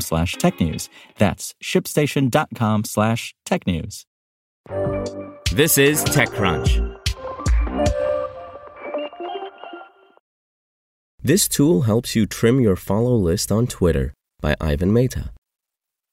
slash technews. That's shipstation.com slash technews. This is TechCrunch. This tool helps you trim your follow list on Twitter by Ivan Mehta.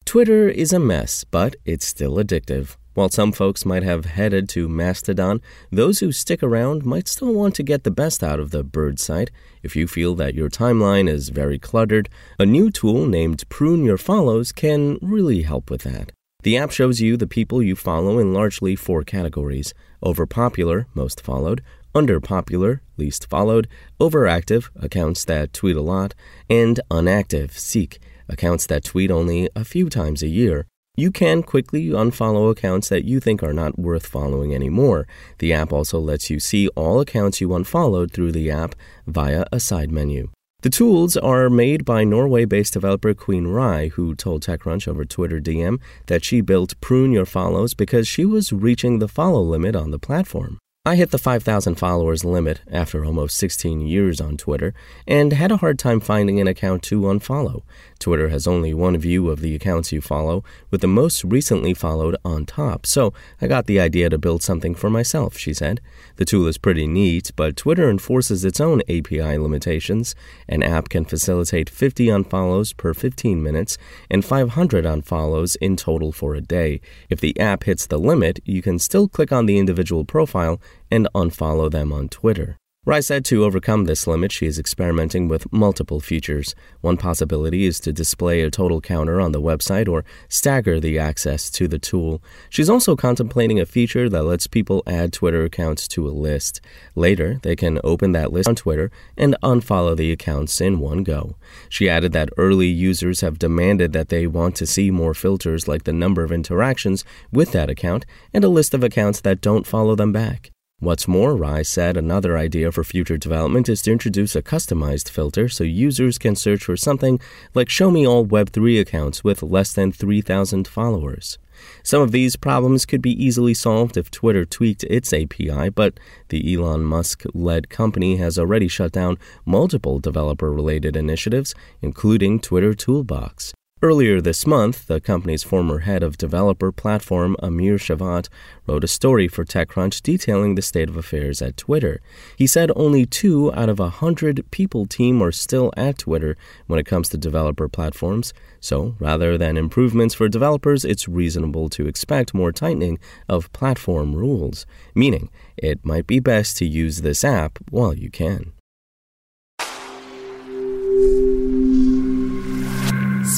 Twitter is a mess, but it's still addictive. While some folks might have headed to Mastodon, those who stick around might still want to get the best out of the bird site. If you feel that your timeline is very cluttered, a new tool named Prune Your Follows can really help with that. The app shows you the people you follow in largely four categories overpopular, most followed, underpopular, least followed, overactive, accounts that tweet a lot, and unactive, seek, accounts that tweet only a few times a year. You can quickly unfollow accounts that you think are not worth following anymore. The app also lets you see all accounts you unfollowed through the app via a side menu. The tools are made by Norway based developer Queen Rye, who told TechCrunch over Twitter DM that she built Prune Your Follows because she was reaching the follow limit on the platform. I hit the 5,000 followers limit after almost 16 years on Twitter and had a hard time finding an account to unfollow. Twitter has only one view of the accounts you follow, with the most recently followed on top, so I got the idea to build something for myself, she said. The tool is pretty neat, but Twitter enforces its own API limitations. An app can facilitate 50 unfollows per 15 minutes and 500 unfollows in total for a day. If the app hits the limit, you can still click on the individual profile and unfollow them on Twitter. Rye said to overcome this limit, she is experimenting with multiple features. One possibility is to display a total counter on the website or stagger the access to the tool. She's also contemplating a feature that lets people add Twitter accounts to a list. Later, they can open that list on Twitter and unfollow the accounts in one go. She added that early users have demanded that they want to see more filters like the number of interactions with that account and a list of accounts that don't follow them back. What's more, Rye said another idea for future development is to introduce a customized filter so users can search for something like show me all Web3 accounts with less than 3,000 followers. Some of these problems could be easily solved if Twitter tweaked its API, but the Elon Musk led company has already shut down multiple developer related initiatives, including Twitter Toolbox. Earlier this month, the company's former head of developer platform, Amir Shevat, wrote a story for TechCrunch detailing the state of affairs at Twitter. He said only two out of a hundred people team are still at Twitter when it comes to developer platforms. So, rather than improvements for developers, it's reasonable to expect more tightening of platform rules, meaning it might be best to use this app while you can.